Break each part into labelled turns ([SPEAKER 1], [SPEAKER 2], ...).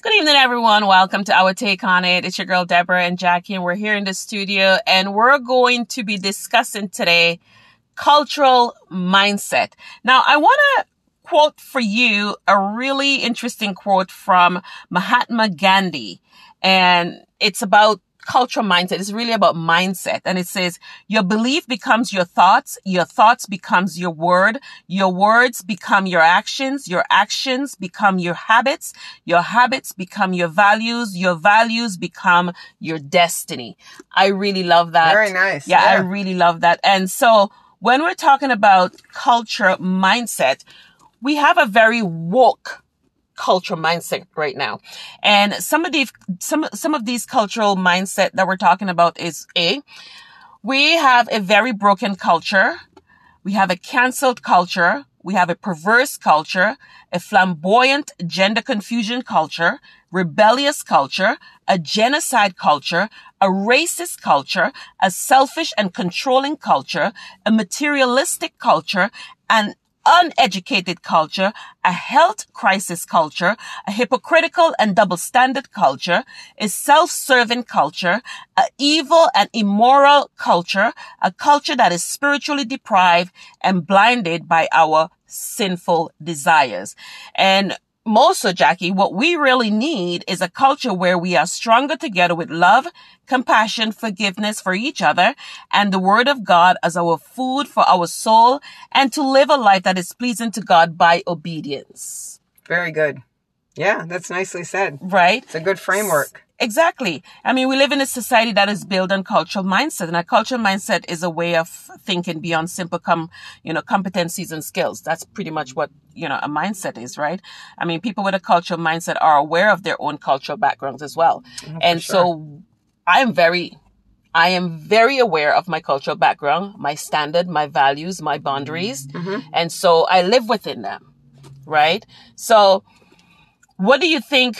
[SPEAKER 1] Good evening, everyone. Welcome to our take on it. It's your girl Deborah and Jackie, and we're here in the studio, and we're going to be discussing today cultural mindset. Now, I want to quote for you a really interesting quote from Mahatma Gandhi, and it's about cultural mindset. It's really about mindset. And it says, your belief becomes your thoughts. Your thoughts becomes your word. Your words become your actions. Your actions become your habits. Your habits become your values. Your values become your destiny. I really love that.
[SPEAKER 2] Very nice.
[SPEAKER 1] Yeah, yeah. I really love that. And so when we're talking about culture mindset, we have a very woke cultural mindset right now. And some of these, some, some of these cultural mindset that we're talking about is A, we have a very broken culture. We have a canceled culture. We have a perverse culture, a flamboyant gender confusion culture, rebellious culture, a genocide culture, a racist culture, a selfish and controlling culture, a materialistic culture, and uneducated culture, a health crisis culture, a hypocritical and double standard culture, a self-serving culture, a evil and immoral culture, a culture that is spiritually deprived and blinded by our sinful desires. And most so, Jackie, what we really need is a culture where we are stronger together with love, compassion, forgiveness for each other, and the word of God as our food for our soul, and to live a life that is pleasing to God by obedience.
[SPEAKER 2] Very good. Yeah, that's nicely said.
[SPEAKER 1] Right?
[SPEAKER 2] It's a good framework.
[SPEAKER 1] Exactly. I mean, we live in a society that is built on cultural mindset and a cultural mindset is a way of thinking beyond simple com, you know, competencies and skills. That's pretty much what, you know, a mindset is, right? I mean, people with a cultural mindset are aware of their own cultural backgrounds as well. Oh, and sure. so I am very, I am very aware of my cultural background, my standard, my values, my boundaries. Mm-hmm. And so I live within them, right? So what do you think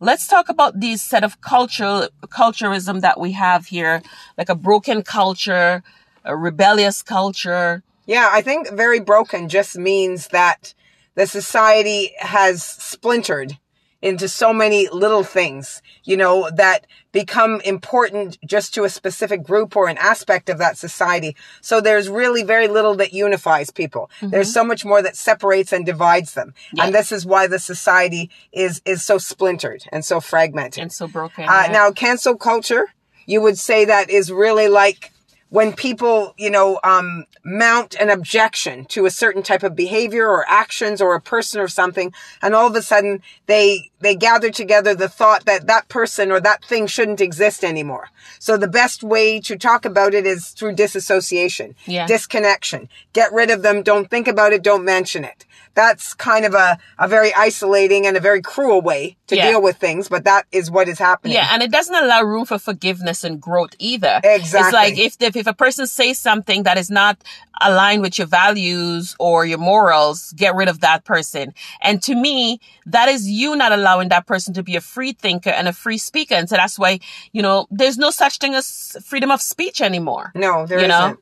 [SPEAKER 1] let's talk about these set of cultural culturism that we have here, like a broken culture, a rebellious culture.
[SPEAKER 2] Yeah, I think very broken just means that the society has splintered into so many little things, you know, that become important just to a specific group or an aspect of that society. So there's really very little that unifies people. Mm-hmm. There's so much more that separates and divides them. And this is why the society is, is so splintered and so fragmented.
[SPEAKER 1] And so broken.
[SPEAKER 2] Uh, yeah. Now, cancel culture, you would say that is really like when people, you know, um, mount an objection to a certain type of behavior or actions or a person or something, and all of a sudden they they gather together the thought that that person or that thing shouldn't exist anymore. So the best way to talk about it is through disassociation,
[SPEAKER 1] yeah.
[SPEAKER 2] disconnection. Get rid of them. Don't think about it. Don't mention it. That's kind of a, a very isolating and a very cruel way to yeah. deal with things, but that is what is happening.
[SPEAKER 1] Yeah, and it doesn't allow room for forgiveness and growth either.
[SPEAKER 2] Exactly.
[SPEAKER 1] It's like if, if, if a person says something that is not aligned with your values or your morals, get rid of that person. And to me, that is you not allowing that person to be a free thinker and a free speaker. And so that's why, you know, there's no such thing as freedom of speech anymore.
[SPEAKER 2] No, there you isn't. Know?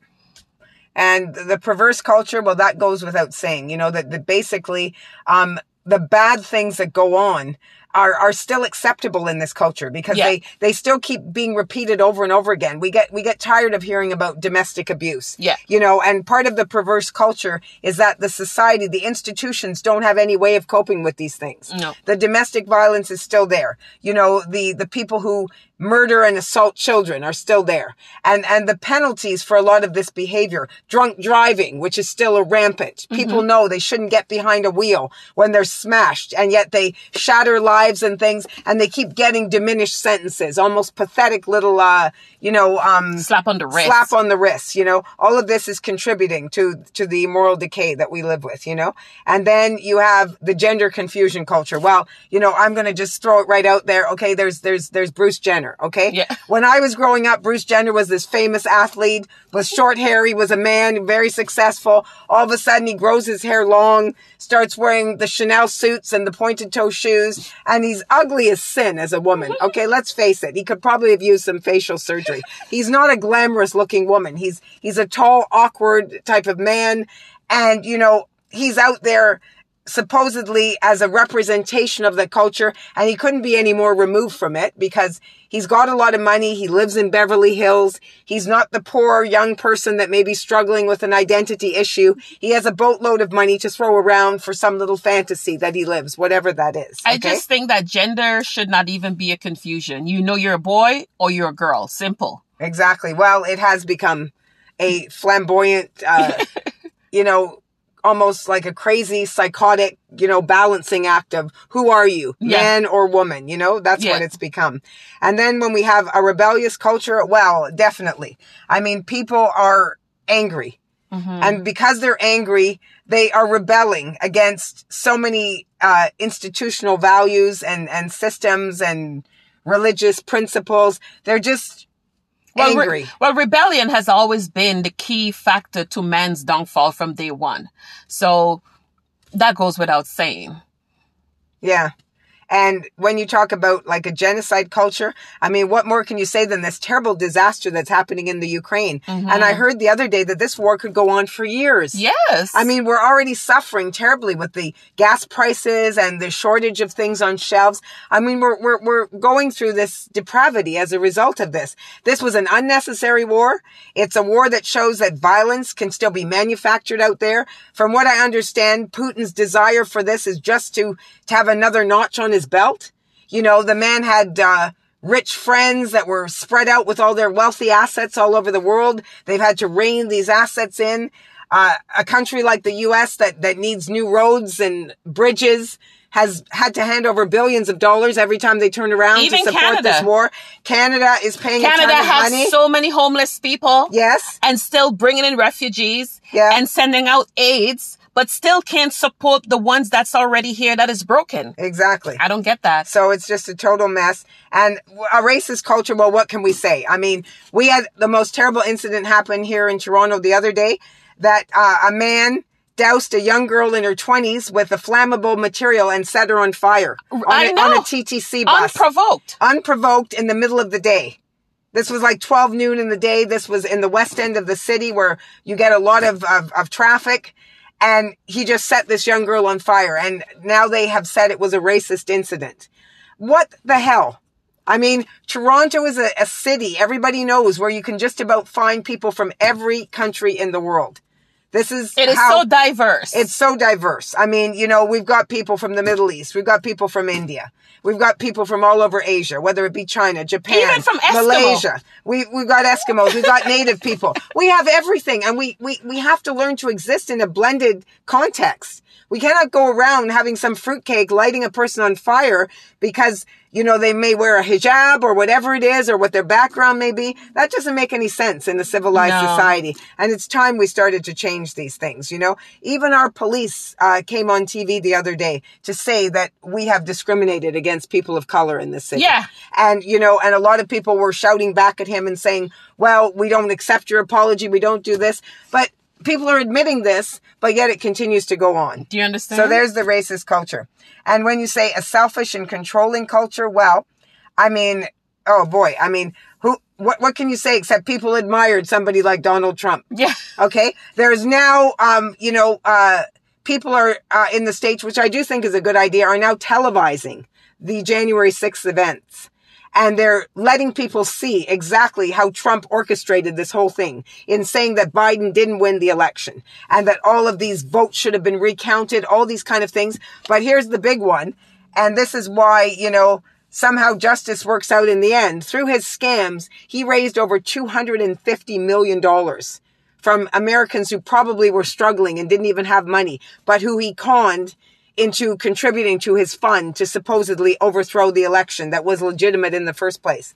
[SPEAKER 2] And the perverse culture, well, that goes without saying, you know, that, that basically, um, the bad things that go on are, are still acceptable in this culture because yeah. they, they still keep being repeated over and over again. We get, we get tired of hearing about domestic abuse.
[SPEAKER 1] Yeah.
[SPEAKER 2] You know, and part of the perverse culture is that the society, the institutions don't have any way of coping with these things.
[SPEAKER 1] No.
[SPEAKER 2] The domestic violence is still there. You know, the, the people who murder and assault children are still there. And, and the penalties for a lot of this behavior, drunk driving, which is still a rampant. People mm-hmm. know they shouldn't get behind a wheel when they're smashed and yet they shatter lives and things and they keep getting diminished sentences, almost pathetic little, uh, you know, um,
[SPEAKER 1] slap on the wrist.
[SPEAKER 2] Slap on the wrist, you know. All of this is contributing to, to the moral decay that we live with, you know. And then you have the gender confusion culture. Well, you know, I'm going to just throw it right out there. Okay. There's, there's, there's Bruce Jenner. Jenner. Okay.
[SPEAKER 1] Yeah.
[SPEAKER 2] When I was growing up, Bruce Jenner was this famous athlete, was short hair. He was a man, very successful. All of a sudden he grows his hair long, starts wearing the Chanel suits and the pointed toe shoes, and he's ugly as sin as a woman. Okay. Let's face it. He could probably have used some facial surgery. He's not a glamorous looking woman. He's, he's a tall, awkward type of man. And, you know, he's out there supposedly as a representation of the culture and he couldn't be any more removed from it because he's got a lot of money. He lives in Beverly Hills. He's not the poor young person that may be struggling with an identity issue. He has a boatload of money to throw around for some little fantasy that he lives, whatever that is.
[SPEAKER 1] I just think that gender should not even be a confusion. You know you're a boy or you're a girl. Simple.
[SPEAKER 2] Exactly. Well, it has become a flamboyant, uh, you know, almost like a crazy psychotic, you know, balancing act of who are you,
[SPEAKER 1] Yeah.
[SPEAKER 2] man or woman, you know, that's what it's become. And then when we have a rebellious culture, well, definitely. I mean, people are angry. And because they're angry, they are rebelling against so many uh, institutional values and, and systems and religious principles. They're just
[SPEAKER 1] Well, re- well, rebellion has always been the key factor to man's downfall from day one. So that goes without saying.
[SPEAKER 2] Yeah. And when you talk about like a genocide culture, I mean, what more can you say than this terrible disaster that's happening in the Ukraine? And I mm-hmm. heard the other day that this war could go on for years.
[SPEAKER 1] Yes.
[SPEAKER 2] I mean, we're already suffering terribly with the gas prices and the shortage of things on shelves. I mean, we're, we're, we're going through this depravity as a result of this. This was an unnecessary war. It's a war that shows that violence can still be manufactured out there. From what I understand, Putin's desire for this is just to, to have another notch on his belt. You know, the man had, uh, rich friends that were spread out with all their wealthy assets all over the world. They've had to rein these assets in. Uh, a country like the U.S. that, that needs new roads and bridges has had to hand over billions of dollars every time they turn around
[SPEAKER 1] Even
[SPEAKER 2] to support
[SPEAKER 1] Canada.
[SPEAKER 2] this war. Canada is paying
[SPEAKER 1] Canada
[SPEAKER 2] a ton of
[SPEAKER 1] has
[SPEAKER 2] money.
[SPEAKER 1] so many homeless people.
[SPEAKER 2] yes.
[SPEAKER 1] And still bringing in refugees.
[SPEAKER 2] Yeah.
[SPEAKER 1] And sending out aids, but still can't support the ones that's already here that is broken.
[SPEAKER 2] Exactly.
[SPEAKER 1] I don't get that.
[SPEAKER 2] So it's just a total mess. And a racist culture, well, what can we say? I mean, we had the most terrible incident happen here in Toronto the other day that uh, a man doused a young girl in her 20s with a flammable material and set her on fire on, a, on a TTC bus.
[SPEAKER 1] Unprovoked.
[SPEAKER 2] unprovoked in the middle of the day. This was like 12 noon in the day. This was in the west end of the city where you get a lot of, of, of traffic. And he just set this young girl on fire. And now they have said it was a racist incident. What the hell? I mean, Toronto is a, a city everybody knows where you can just about find people from every country in the world. This is
[SPEAKER 1] It is
[SPEAKER 2] how,
[SPEAKER 1] so diverse.
[SPEAKER 2] it's so diverse. I mean, you know, we've got people from the Middle East. We've got people from India. We've got people from all over Asia, whether it be China, Japan,
[SPEAKER 1] Even from Eskimo.
[SPEAKER 2] Malaysia. We, we've got Eskimos. We've got native people. We have everything. And we, we, we have to learn to exist in a blended context. We cannot go around having some fruitcake lighting a person on fire because, you know, they may wear a hijab or whatever it is or what their background may be. That doesn't make any sense in a civilized
[SPEAKER 1] No.
[SPEAKER 2] society. And it's time we started to change these things, you know? Even our police uh, came on TV the other day to say that we have discriminated against people of color in this city.
[SPEAKER 1] Yeah.
[SPEAKER 2] And, you know, and a lot of people were shouting back at him and saying, well, we don't accept your apology. We don't do this. But people are admitting this, but yet it continues to go on.
[SPEAKER 1] Do you understand?
[SPEAKER 2] So there's the racist culture. And when you say a selfish and controlling culture, well, I mean, oh boy, I mean, who, what, what can you say except people admired somebody like Donald Trump?
[SPEAKER 1] Yeah.
[SPEAKER 2] Okay. There's now, um, you know, uh, people are, uh, in the States, which I do think is a good idea, are now televising the January 6th events. And they're letting people see exactly how Trump orchestrated this whole thing in saying that Biden didn't win the election and that all of these votes should have been recounted, all these kind of things. But here's the big one. And this is why, you know, somehow justice works out in the end. Through his scams, he raised over $250 million from Americans who probably were struggling and didn't even have money, but who he conned into contributing to his fund to supposedly overthrow the election that was legitimate in the first place.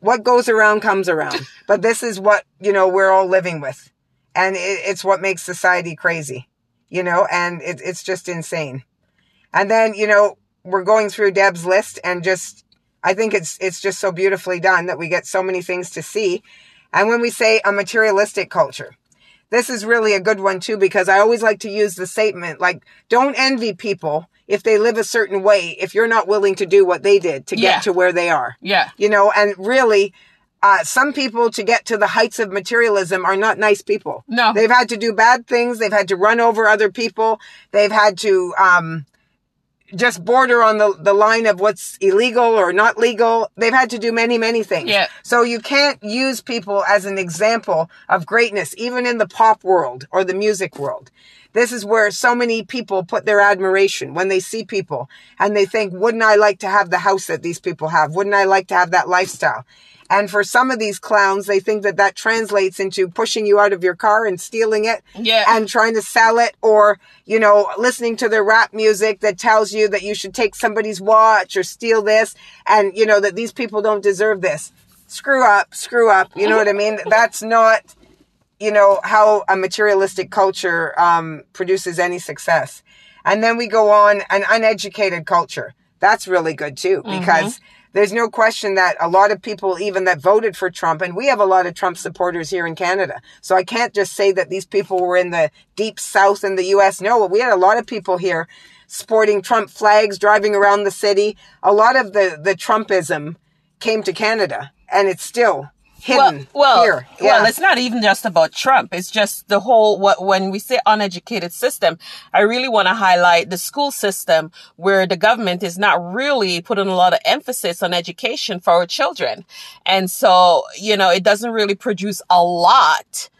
[SPEAKER 2] What goes around comes around. but this is what, you know, we're all living with. And it, it's what makes society crazy, you know, and it, it's just insane. And then, you know, we're going through Deb's list and just, I think it's, it's just so beautifully done that we get so many things to see. And when we say a materialistic culture, this is really a good one too, because I always like to use the statement, like, don't envy people if they live a certain way, if you're not willing to do what they did to get
[SPEAKER 1] Yeah.
[SPEAKER 2] to where they are.
[SPEAKER 1] Yeah.
[SPEAKER 2] You know, and really, uh, some people to get to the heights of materialism are not nice people.
[SPEAKER 1] No.
[SPEAKER 2] They've had to do bad things. They've had to run over other people. They've had to, um, just border on the, the line of what's illegal or not legal. They've had to do many, many things.
[SPEAKER 1] Yeah.
[SPEAKER 2] So you can't use people as an example of greatness, even in the pop world or the music world. This is where so many people put their admiration when they see people and they think, wouldn't I like to have the house that these people have? Wouldn't I like to have that lifestyle? And for some of these clowns, they think that that translates into pushing you out of your car and stealing it
[SPEAKER 1] Yeah.
[SPEAKER 2] and trying to sell it or, you know, listening to their rap music that tells you that you should take somebody's watch or steal this and, you know, that these people don't deserve this. Screw up, screw up. You know what I mean? That's not, you know, how a materialistic culture um, produces any success. And then we go on an uneducated culture. That's really good too, because there's no question that a lot of people, even that voted for Trump, and we have a lot of Trump supporters here in Canada. So I can't just say that these people were in the deep south in the US. No, we had a lot of people here sporting Trump flags, driving around the city. A lot of the, the Trumpism came to Canada and it's still hidden
[SPEAKER 1] well, well,
[SPEAKER 2] here.
[SPEAKER 1] well, it's not even just about Trump. It's just the whole, what, when we say uneducated system, I really want to highlight the school system where the government is not really putting a lot of emphasis on education for our children. And so, you know, it doesn't really produce a lot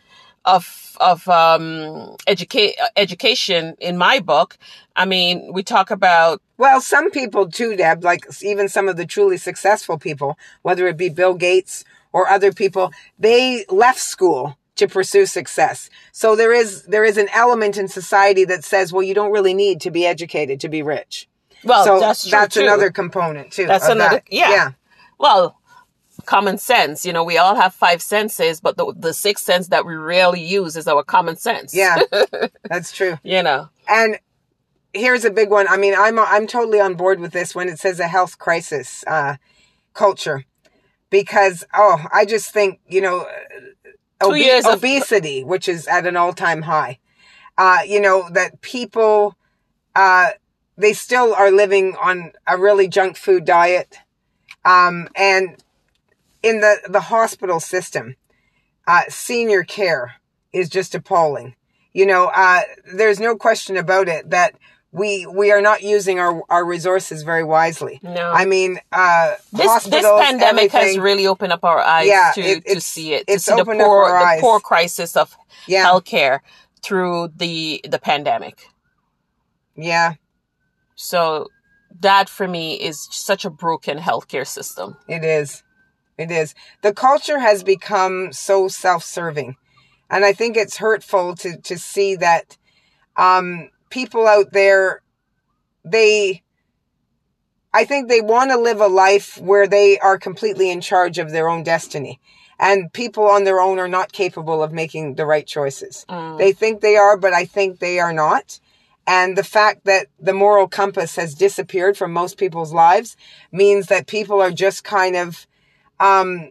[SPEAKER 1] of, of, um, educate, education in my book. I mean, we talk about
[SPEAKER 2] Well, some people too, Deb, like even some of the truly successful people, whether it be Bill Gates or other people, they left school to pursue success. So there is, there is an element in society that says, well, you don't really need to be educated to be rich.
[SPEAKER 1] well,
[SPEAKER 2] so
[SPEAKER 1] that's true too.
[SPEAKER 2] another component too.
[SPEAKER 1] That's another,
[SPEAKER 2] that.
[SPEAKER 1] yeah.
[SPEAKER 2] Yeah.
[SPEAKER 1] Well, common sense. You know, we all have five senses, but the, the sixth sense that we rarely use is our common sense.
[SPEAKER 2] Yeah. That's true.
[SPEAKER 1] You know,
[SPEAKER 2] And here's a big one. I mean, I'm I'm totally on board with this when it says a health crisis uh, culture, because oh, I just think you know,
[SPEAKER 1] Two years of-
[SPEAKER 2] obesity, which is at an all time high. Uh, you know that people, uh, they still are living on a really junk food diet, um, and in the the hospital system, uh, senior care is just appalling. You know, uh, there's no question about it that we we are not using our our resources very wisely.
[SPEAKER 1] No.
[SPEAKER 2] I mean, uh,
[SPEAKER 1] this this pandemic has really opened up our eyes
[SPEAKER 2] Yeah,
[SPEAKER 1] to,
[SPEAKER 2] it-
[SPEAKER 1] to see it, to
[SPEAKER 2] it's
[SPEAKER 1] see the
[SPEAKER 2] opened up
[SPEAKER 1] poor
[SPEAKER 2] our
[SPEAKER 1] the
[SPEAKER 2] eyes.
[SPEAKER 1] poor crisis of
[SPEAKER 2] Yeah.
[SPEAKER 1] healthcare through the the pandemic.
[SPEAKER 2] yeah,
[SPEAKER 1] So that for me is such a broken healthcare system.
[SPEAKER 2] it is, it is. The culture has become so self-serving, and I think it's hurtful to to see that um, people out there they. I think they want to live a life where they are completely in charge of their own destiny. And people on their own are not capable of making the right choices.
[SPEAKER 1] Mm.
[SPEAKER 2] They think they are, but I think they are not. And the fact that the moral compass has disappeared from most people's lives means that people are just kind of um,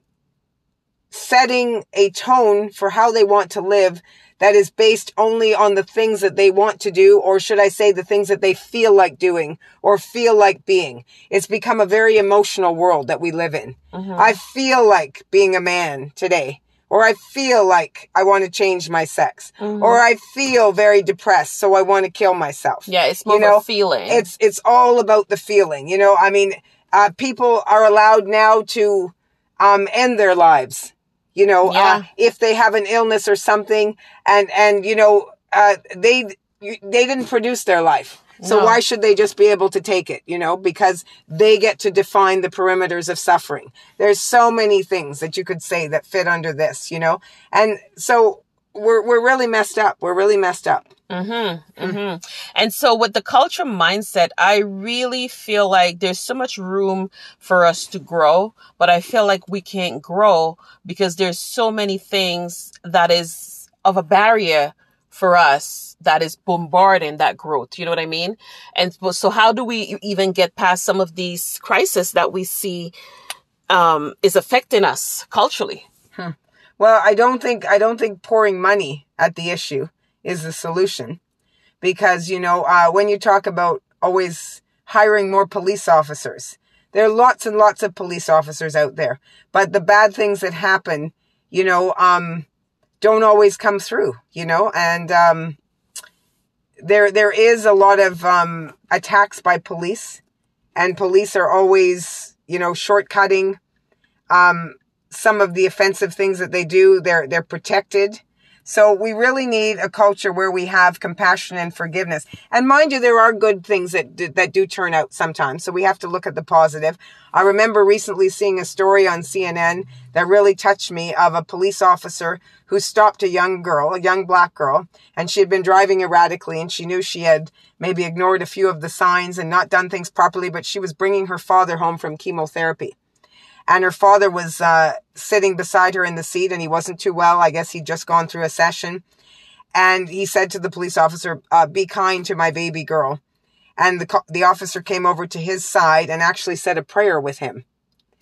[SPEAKER 2] setting a tone for how they want to live that is based only on the things that they want to do, or should I say the things that they feel like doing or feel like being. It's become a very emotional world that we live in. I feel like being a man today. Or I feel like I want to change my sex. Or I feel very depressed, so I want to kill myself.
[SPEAKER 1] Yeah, it's more
[SPEAKER 2] You know,
[SPEAKER 1] feeling.
[SPEAKER 2] It's it's all about the feeling. You know, I mean, uh, people are allowed now to um, end their lives. You know,
[SPEAKER 1] Yeah.
[SPEAKER 2] uh, if they have an illness or something, and and you know, uh, they they didn't produce their life. So
[SPEAKER 1] No.
[SPEAKER 2] why should they just be able to take it? You know, because they get to define the perimeters of suffering. There's so many things that you could say that fit under this. You know, and so we're we're really messed up. We're really messed up.
[SPEAKER 1] Mm-hmm. Mm-hmm. And so with the culture mindset, I really feel like there's so much room for us to grow, but I feel like we can't grow because there's so many things that is of a barrier for us that is bombarding that growth. You know what I mean? And so- how do we even get past some of these crises that we see, um, is affecting us culturally?
[SPEAKER 2] Well, I don't think I don't think pouring money at the issue is the solution, because you know uh, when you talk about always hiring more police officers, There are lots and lots of police officers out there, but the bad things that happen, you know, um, don't always come through, you know, and, um, there, there is a lot of, um, attacks by police and police are always, you know, shortcutting, um, some of the offensive things that they do. They're, they're protected. So we really need a culture where we have compassion and forgiveness. And mind you, there are good things that that do turn out sometimes. So we have to look at the positive. I remember recently seeing a story on CNN that really touched me of a police officer who stopped a young girl, a young black girl, and she had been driving erratically and she knew she had maybe ignored a few of the signs and not done things properly, but she was bringing her father home from chemotherapy and her father was uh, sitting beside her in the seat and he wasn't too well. I guess he'd just gone through a session. And he said to the police officer, uh, be kind to my baby girl. And the, the officer came over to his side and actually said a prayer with him.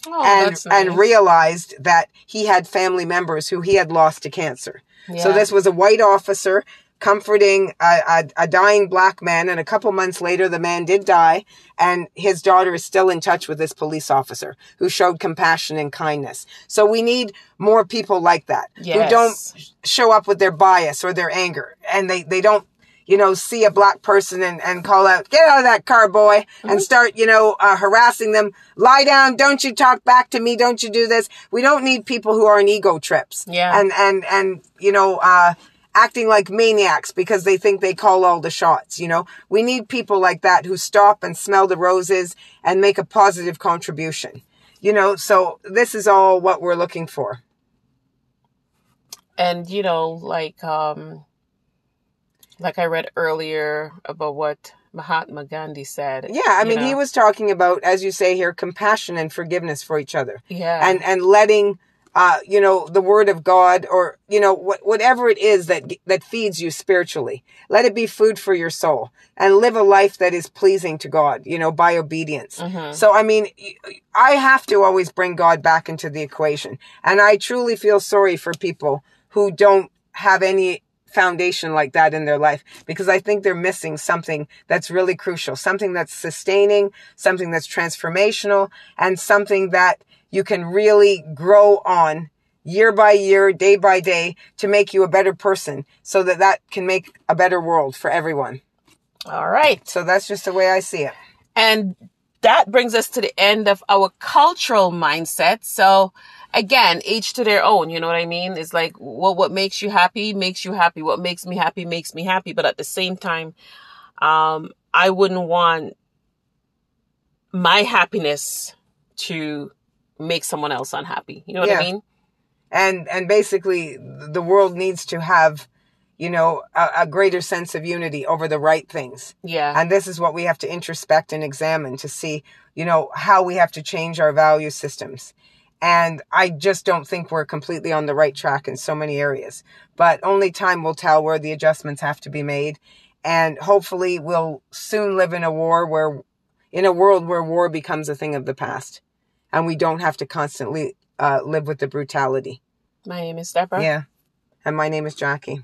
[SPEAKER 1] Oh,
[SPEAKER 2] and,
[SPEAKER 1] that's nice.
[SPEAKER 2] and realized that he had family members who he had lost to cancer. So this was a white officer comforting a, a, a dying black man. And a couple months later, the man did die. And his daughter is still in touch with this police officer who showed compassion and kindness. So we need more people like that who don't show up with their bias or their anger. And they, they don't, you know, see a black person and, and call out, get out of that car, boy,
[SPEAKER 1] Mm-hmm.
[SPEAKER 2] and start, you know, uh, harassing them. Lie down. Don't you talk back to me. Don't you do this. We don't need people who are on ego trips.
[SPEAKER 1] Yeah.
[SPEAKER 2] And, and, and, you know, uh, acting like maniacs because they think they call all the shots, you know. We need people like that who stop and smell the roses and make a positive contribution. You know, so this is all what we're looking for.
[SPEAKER 1] and you know like um like i read earlier about what mahatma gandhi said
[SPEAKER 2] Yeah, I mean, he was talking about, as you say here, compassion and forgiveness for each other.
[SPEAKER 1] yeah
[SPEAKER 2] and and letting uh you know the word of god or you know what whatever it is that that feeds you spiritually. Let it be food for your soul and live a life that is pleasing to god you know by obedience.
[SPEAKER 1] Mhm.
[SPEAKER 2] so i mean i have to always bring god back into the equation. And i truly feel sorry for people who don't have any foundation like that in their life because I think they're missing something that's really crucial, something that's sustaining, something that's transformational, and something that you can really grow on year by year, day by day to make you a better person so that that can make a better world for everyone.
[SPEAKER 1] all right
[SPEAKER 2] So that's just the way I see it.
[SPEAKER 1] And that brings us to the end of our cultural mindset. So again, each to their own, you know what I mean? It's like, well, what makes you happy makes you happy. What makes me happy makes me happy. But at the same time, um, I wouldn't want my happiness to make someone else unhappy. You know what
[SPEAKER 2] Yeah.
[SPEAKER 1] I mean?
[SPEAKER 2] and and basically the world needs to have you know a, a greater sense of unity over the right things
[SPEAKER 1] Yeah.
[SPEAKER 2] and this is what we have to introspect and examine to see you know how we have to change our value systems and i just don't think we're completely on the right track in so many areas but only time will tell where the adjustments have to be made and hopefully we'll soon live in a war where in a world where war becomes a thing of the past and we don't have to constantly uh, live with the brutality
[SPEAKER 1] My name is Deborah.
[SPEAKER 2] yeah. And my name is Jackie.